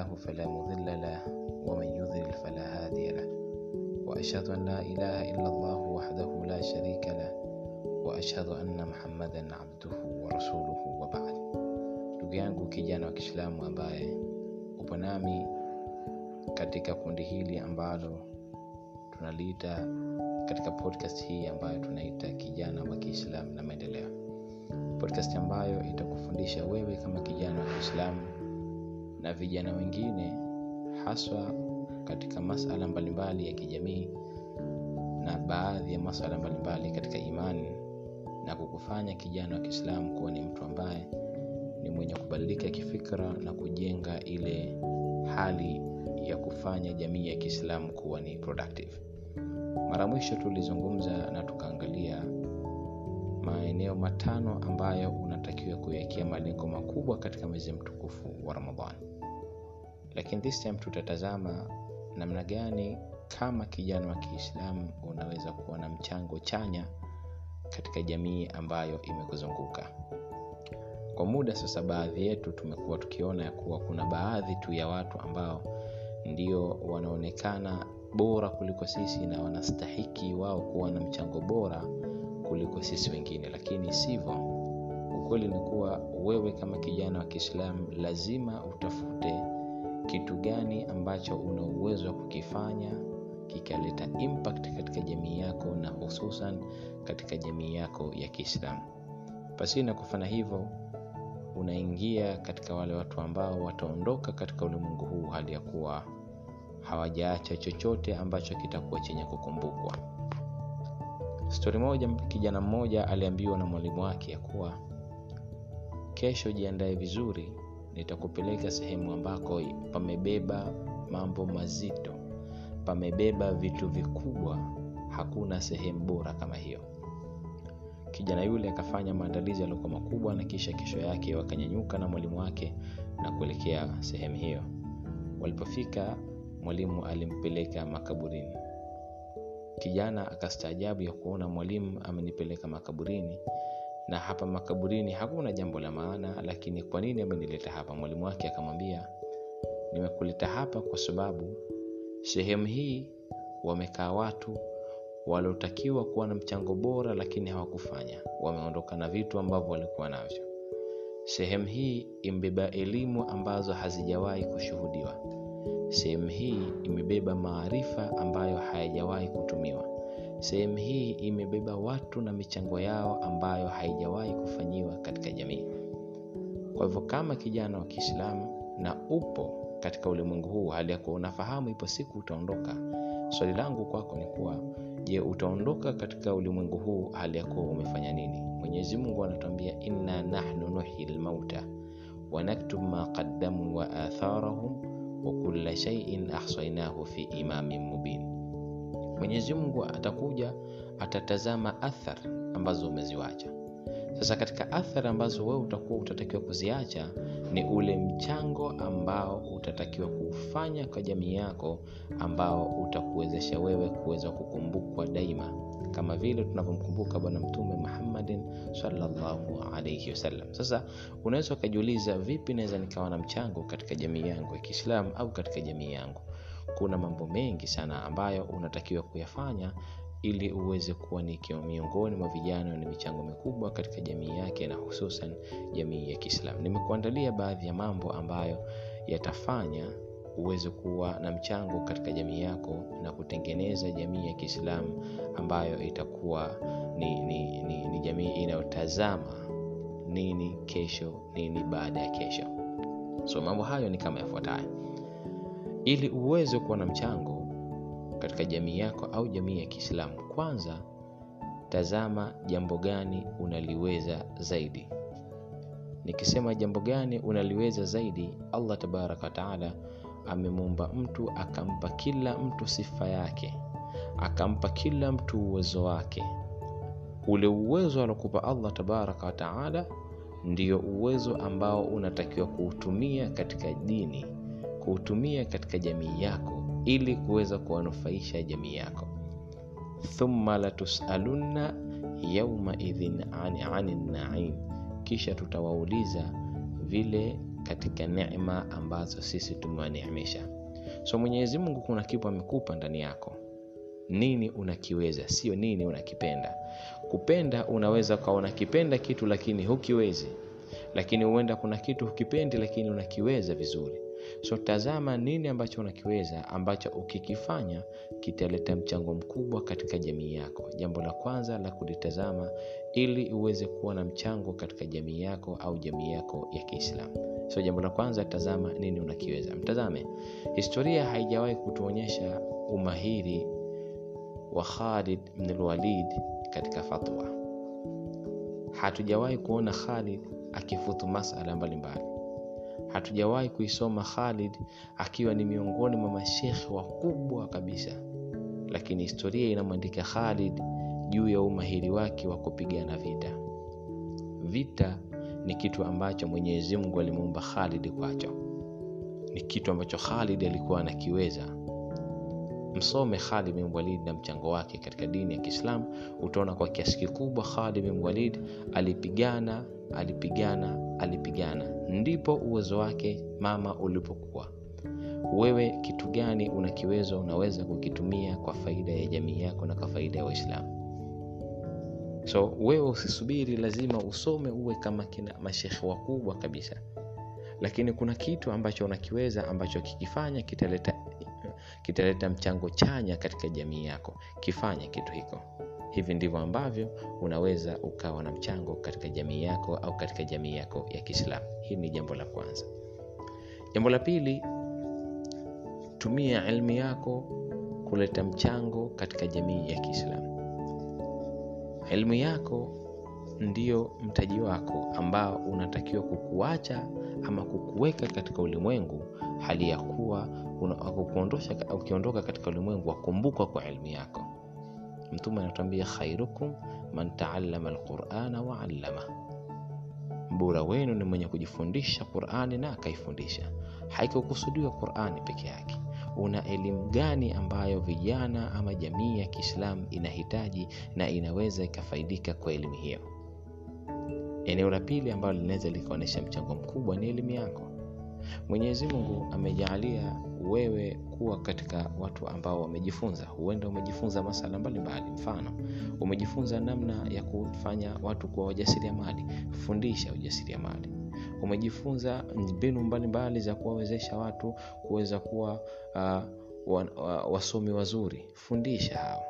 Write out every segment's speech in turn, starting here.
الله فلا مضل له ومن يضلل فلا هادي له. وأشهد أن لا إله إلا الله وحده لا شريك له وأشهد أن محمدا عبده ورسوله وبعد. Ndugu yangu kijana wa kiislamu ambaye upo nami katika kundi hili ambalo tunaliita katika podcast hii ambayo tunaita kijana wa kiislamu na maendeleo. Podcast ambayo itakufundisha wewe kama kijana wa kiislamu na vijana wengine haswa katika masala mbalimbali ya kijamii na baadhi ya masala mbalimbali katika imani na kukufanya kijana wa kiislamu kuwa ni mtu ambaye ni mwenye kubadilika kifikra na kujenga ile hali ya kufanya jamii ya kiislamu kuwa ni productive. Mara mwisho tulizungumza na tukaangalia maeneo matano ambayo unatakiwa kuwekea malengo makubwa katika mwezi mtukufu wa ramadhan. Lakini this time tutatazama namna gani kama kijana wa kiislamu unaweza kuwa na mchango chanya katika jamii ambayo imekuzunguka. Kwa muda sasa baadhi yetu tumekuwa tukiona ya kuwa kuna baadhi tu ya watu ambao ndio wanaonekana bora kuliko sisi na wanastahiki wao kuwa na mchango bora kuliko sisi wengine. Lakini sivyo ukweli ni kuwa wewe kama kijana wa kiislamu lazima utafute kitu gani ambacho una uwezo wa kukifanya kikaleta impact katika jamii yako na hususan katika jamii yako ya kiislamu. Pasina kufanya hivyo unaingia katika wale watu ambao wataondoka katika ulimwengu huu hali ya kuwa hawajaacha chochote ambacho kitakuwa chenye kukumbukwa stori moja kijana mmoja aliambiwa na mwalimu wake ya kuwa kesho jiandae vizuri nitakupeleka sehemu ambako pamebeba mambo mazito. Pamebeba vitu vikubwa hakuna sehemu bora kama hiyo. Kijana yule akafanya maandalizi yaliokuwa makubwa na kisha kesho yake wakanyanyuka na mwalimu wake na kuelekea sehemu hiyo. Walipofika mwalimu alimpeleka makaburini kijana akastaajabu ya kuona mwalimu amenipeleka makaburini. Na hapa makaburini hakuna jambo la maana lakini kwa nini amenileta hapa? Mwalimu wake akamwambia nimekuleta hapa kwa sababu sehemu hii wamekaa watu waliotakiwa kuwa na mchango bora lakini hawakufanya. Wameondoka na vitu ambavyo walikuwa navyo. Sehemu hii imbeba elimu ambazo hazijawahi kushuhudiwa sehemu hii imebeba maarifa ambayo hayajawahi kutumiwa. Sehemu hii imebeba watu na michango yao ambayo haijawahi kufanyiwa katika jamii. Kwa hivyo kama kijana wa kiislamu na upo katika ulimwengu huu hali ya kuwa unafahamu ipo siku utaondoka. Swali langu kwako ni kuwa je utaondoka katika ulimwengu huu hali ya kuwa umefanya nini? Mwenyezi mungu anatuambia inna nahnu nuhyi lmauta wanaktub ma qaddamu wa atharahum wa kulla shaiin ahsainahu fi imamin mubin. Mwenyezi mungu atakuja atatazama athar ambazo umeziwacha. Sasa katika athari ambazo wewe utakuwa utatakiwa kuziacha ni ule mchango ambao utatakiwa kuufanya kwa jamii yako ambao utakuwezesha wewe kuweza kukumbukwa daima kama vile tunavyomkumbuka bwana mtume muhammadin salllahu alaihi wasallam. Sasa unaweza ukajiuliza vipi naweza nikawa na mchango katika jamii yangu ya kiislamu au katika jamii yangu? Kuna mambo mengi sana ambayo unatakiwa kuyafanya ili uweze kuwa ni miongoni mwa vijana wenye michango mikubwa katika jamii yake na hususan jamii ya kiislamu. Nimekuandalia baadhi ya mambo ambayo yatafanya uweze kuwa na mchango katika jamii yako na kutengeneza jamii ya kiislamu ambayo itakuwa ni, ni, ni, ni jamii inayotazama nini kesho nini baada ya kesho. So mambo hayo ni kama yafuatayo. Ili uweze kuwa na mchango katika jamii yako au jamii ya kiislamu kwanza tazama jambo gani unaliweza zaidi. Nikisema jambo gani unaliweza zaidi allah tabaraka wataala amemuumba mtu akampa kila mtu sifa yake akampa kila mtu uwezo wake. Ule uwezo alokupa allah tabaraka wataala ndio uwezo ambao unatakiwa kuutumia katika dini kuutumia katika jamii yako ili kuweza kuwanufaisha jamii yako. Thumma latusalunna yaumaidhin ani, ani naim kisha tutawauliza vile katika neema ambazo sisi tumewaneemesha so mwenyezi mungu kuna kitu amekupa ndani yako. Nini unakiweza? Sio nini unakipenda. Kupenda unaweza ukawa unakipenda kitu lakini hukiwezi. Lakini huenda kuna kitu hukipendi lakini unakiweza vizuri so tazama nini ambacho unakiweza ambacho ukikifanya kitaleta mchango mkubwa katika jamii yako. Jambo la kwanza la kulitazama ili uweze kuwa na mchango katika jamii yako au jamii yako ya kiislamu. So jambo la kwanza tazama nini unakiweza. Mtazame historia haijawahi kutuonyesha umahiri wa khalid bnlwalid katika fatwa. Hatujawahi kuona khalid akifutu masala mbalimbali hatujawahi kuisoma khalid akiwa ni miongoni mwa mashekhe wakubwa kabisa. Lakini historia inamwandika khalid juu ya umahiri wake wa kupigana vita. Vita ni kitu ambacho mwenyezi mungu alimuumba khalid kwacho. Ni kitu ambacho khalid alikuwa anakiweza msome khalid bin walid na mchango wake katika dini ya kiislamu. Utaona kwa kiasi kikubwa khalid bin walid alipigana alipigana alipigana. Ndipo uwezo wake mama ulipokuwa wewe kitu gani unakiweza unaweza kukitumia kwa faida ya jamii yako na kwa faida ya waislamu? So wewe usisubiri lazima usome uwe kama kina mashekhe wakubwa kabisa. Lakini kuna kitu ambacho unakiweza ambacho kikifanya kitaleta kitaleta mchango chanya katika jamii yako. Kifanye kitu hiko. Hivi ndivyo ambavyo unaweza ukawa na mchango katika jamii yako au katika jamii yako ya kiislamu. Hii ni jambo la kwanza. Jambo la pili tumia elmu yako kuleta mchango katika jamii ya kiislamu. Elimu yako ndio mtaji wako ambao unatakiwa kukuacha ama kukuweka katika ulimwengu hali ya kuwa ukiondoka katika ulimwengu wakumbukwa kwa elimu yako. Mtume anatuambia khairukum man taalama lqurana waalama bora wenu ni mwenye kujifundisha qurani na akaifundisha. Haikukusudiwa qurani peke yake. Una elimu gani ambayo vijana ama jamii ya kiislamu inahitaji na inaweza ikafaidika kwa elimu hiyo eneo la pili ambalo linaweza likaonyesha mchango mkubwa ni elimu yako. Mwenyezi mungu amejaalia wewe kuwa katika watu ambao wamejifunza. Huenda umejifunza masala mbalimbali. Mfano umejifunza namna ya kufanya watu kuwa wajasiriamali. Fundisha ujasiriamali. Umejifunza mbinu mbalimbali za kuwawezesha watu kuweza kuwa uh, wa, wa, wasomi wazuri. Fundisha hao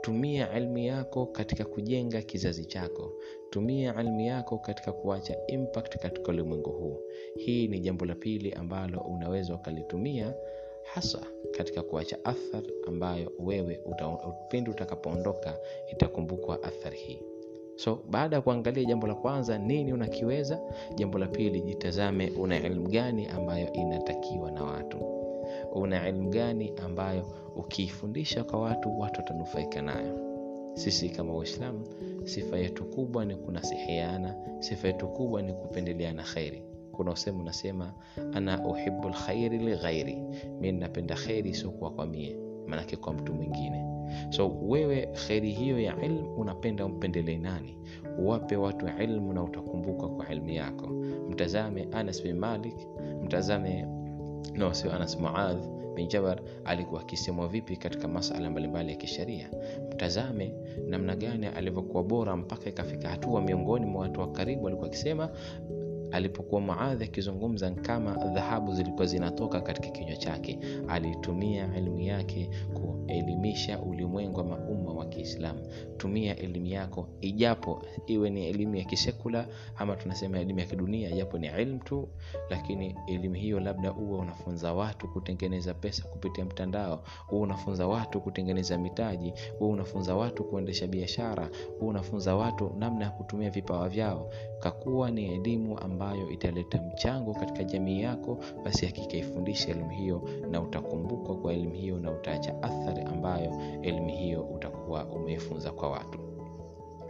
tumia elmu yako katika kujenga kizazi chako. Tumia elmu yako katika kuacha impact katika ulimwengu huu. Hii ni jambo la pili ambalo unaweza ukalitumia hasa katika kuacha athar ambayo wewe pindi utakapoondoka itakumbukwa athari hii. So baada ya kuangalia jambo la kwanza nini unakiweza? Jambo la pili jitazame una elimu gani ambayo inatakiwa na watu una elimu gani ambayo ukiifundisha kwa watu watu watanufaika nayo? Sisi kama waislamu sifa yetu kubwa ni kunasihiana sifa yetu kubwa ni kupendeleana kheri kuna usemu unasema ana uhibu lkhairi lighairi mi napenda kheri isiokuwa kwa mie maanake kwa mtu mwingine. So wewe kheri hiyo ya ilmu unapenda umpendelee nani? Wape watu ilmu na utakumbuka kwa ilmu yako. Mtazame anas bin malik mtazame no sio anas muadh bin jabar alikuwa akisemwa vipi katika masala mbalimbali ya kisheria? Mtazame namna gani alivyokuwa bora mpaka ikafika hatua miongoni mwa watu wa karibu alikuwa akisema alipokuwa muadhi akizungumza kama dhahabu zilikuwa zinatoka katika kinywa chake. Alitumia elimu yake kuelimisha ulimwengu ama umma wa kiislamu. Tumia elimu yako ijapo iwe ni elimu ya kisekula ama tunasema elimu ya kidunia japo ni ilmu tu lakini elimu hiyo labda uwe unafunza watu kutengeneza pesa kupitia mtandao uwe unafunza watu kutengeneza mitaji uwe unafunza watu kuendesha biashara uwe unafunza watu namna ya kutumia vipawa vyao. Kakuwa ni elimu ambayo italeta mchango katika jamii yako basi hakika ifundishe elimu hiyo na utakumbukwa kwa elimu hiyo na utaacha athari ambayo elimu hiyo utakuwa umeifunza kwa watu.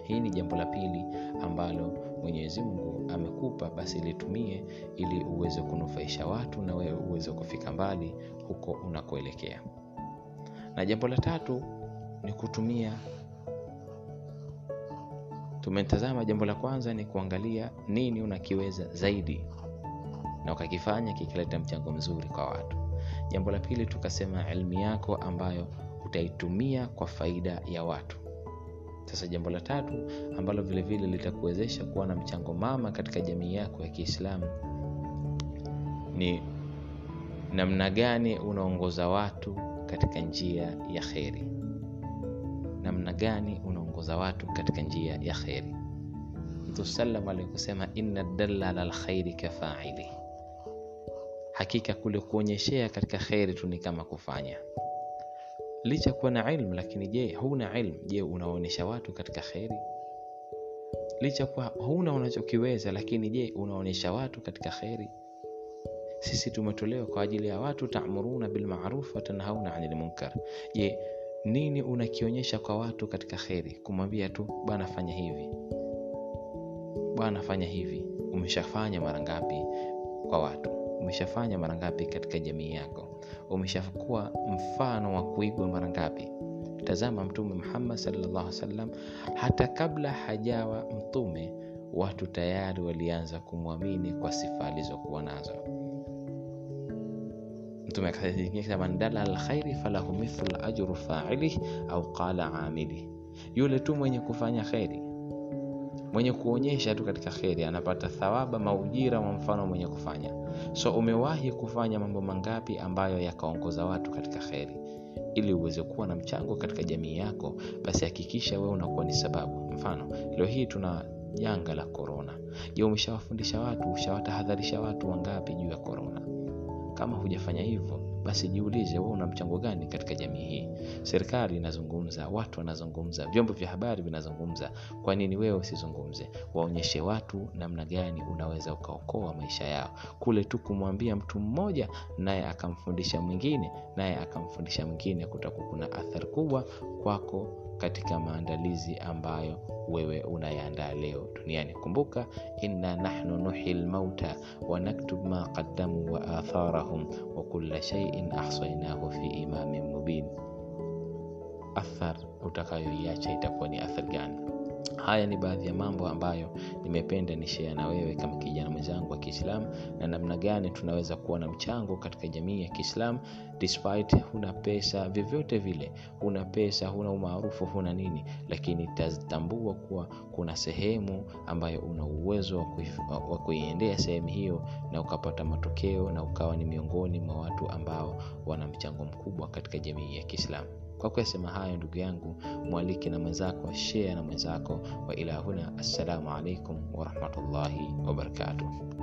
Hii ni jambo la pili ambalo mwenyezi mungu amekupa basi litumie ili uweze kunufaisha watu na wewe uweze kufika mbali huko unakoelekea. Na jambo la tatu ni kutumia tumetazama jambo la kwanza ni kuangalia nini unakiweza zaidi na ukakifanya kikileta mchango mzuri kwa watu jambo la pili tukasema elimu yako ambayo utaitumia kwa faida ya watu. Sasa jambo la tatu ambalo vilevile litakuwezesha kuwa na mchango mama katika jamii yako ya kiislamu ni namna gani unaongoza watu katika njia ya kheri. Namna gani unaongoza watu katika njia ya kheri. Mtu salam alikusema inna dalla ala lkhairi kafaili hakika kule kuonyeshea katika kheri tu ni kama kufanya. Licha kuwa na ilmu lakini je huna ilmu? Je unaonyesha watu katika kheri? Licha kuwa huna unachokiweza lakini je unaonyesha watu katika kheri? Sisi tumetolewa kwa ajili ya watu tamuruna bilmaruf watanhauna ani lmunkar je nini unakionyesha kwa watu katika kheri? Kumwambia tu bwana fanya hivi. Bwana fanya hivi. Umeshafanya mara ngapi kwa watu umeshafanya mara ngapi katika jamii yako? Umeshakuwa mfano wa kuigwa mara ngapi? Tazama mtume muhammad salllah salam hata kabla hajawa mtume watu tayari walianza kumwamini kwa sifa alizokuwa nazo. Mtume man dala alkhairi falahu mithlu ajru failih au qala amilih yule tu mwenye kufanya kheri mwenye kuonyesha tu katika kheri anapata thawaba maujira wa mfano mwenye kufanya. So umewahi kufanya mambo mangapi ambayo yakaongoza watu katika kheri? Ili uweze kuwa na mchango katika jamii yako basi hakikisha wewe unakuwa ni sababu. Mfano leo hii tuna janga la korona je umeshawafundisha watu ushawatahadharisha watu wangapi juu ya korona kama hujafanya hivyo basi jiulize wewe una mchango gani katika jamii hii? Serikali inazungumza watu wanazungumza vyombo vya habari vinazungumza. Kwa nini wewe usizungumze? Waonyeshe watu namna gani unaweza ukaokoa maisha yao. Kule tu kumwambia mtu mmoja naye akamfundisha mwingine naye akamfundisha mwingine kutakuwa kuna athari kubwa kwako katika maandalizi ambayo wewe unayaandaa leo duniani. Kumbuka inna nahnu nuhi lmauta wanaktub ma qaddamu wa atharahum wa kula shaiin ahsainahu fi imamin mubin. Athar utakayoiacha itakuwa ni athar gani haya ni baadhi ya mambo ambayo nimependa nishea na wewe kama kijana mwenzangu wa kiislamu na namna gani tunaweza kuwa na mchango katika jamii ya kiislamu despite huna pesa vyovyote vile huna pesa huna umaarufu huna nini lakini tatambua kuwa kuna sehemu ambayo una uwezo wa kuiendea sehemu hiyo na ukapata matokeo na ukawa ni miongoni mwa watu ambao wana mchango mkubwa katika jamii ya kiislamu kwa kuyasema hayo ndugu yangu mwalike na mwenzako shea na mwenzako wa ila assalamu alaikum warahmatullahi wabarakatuh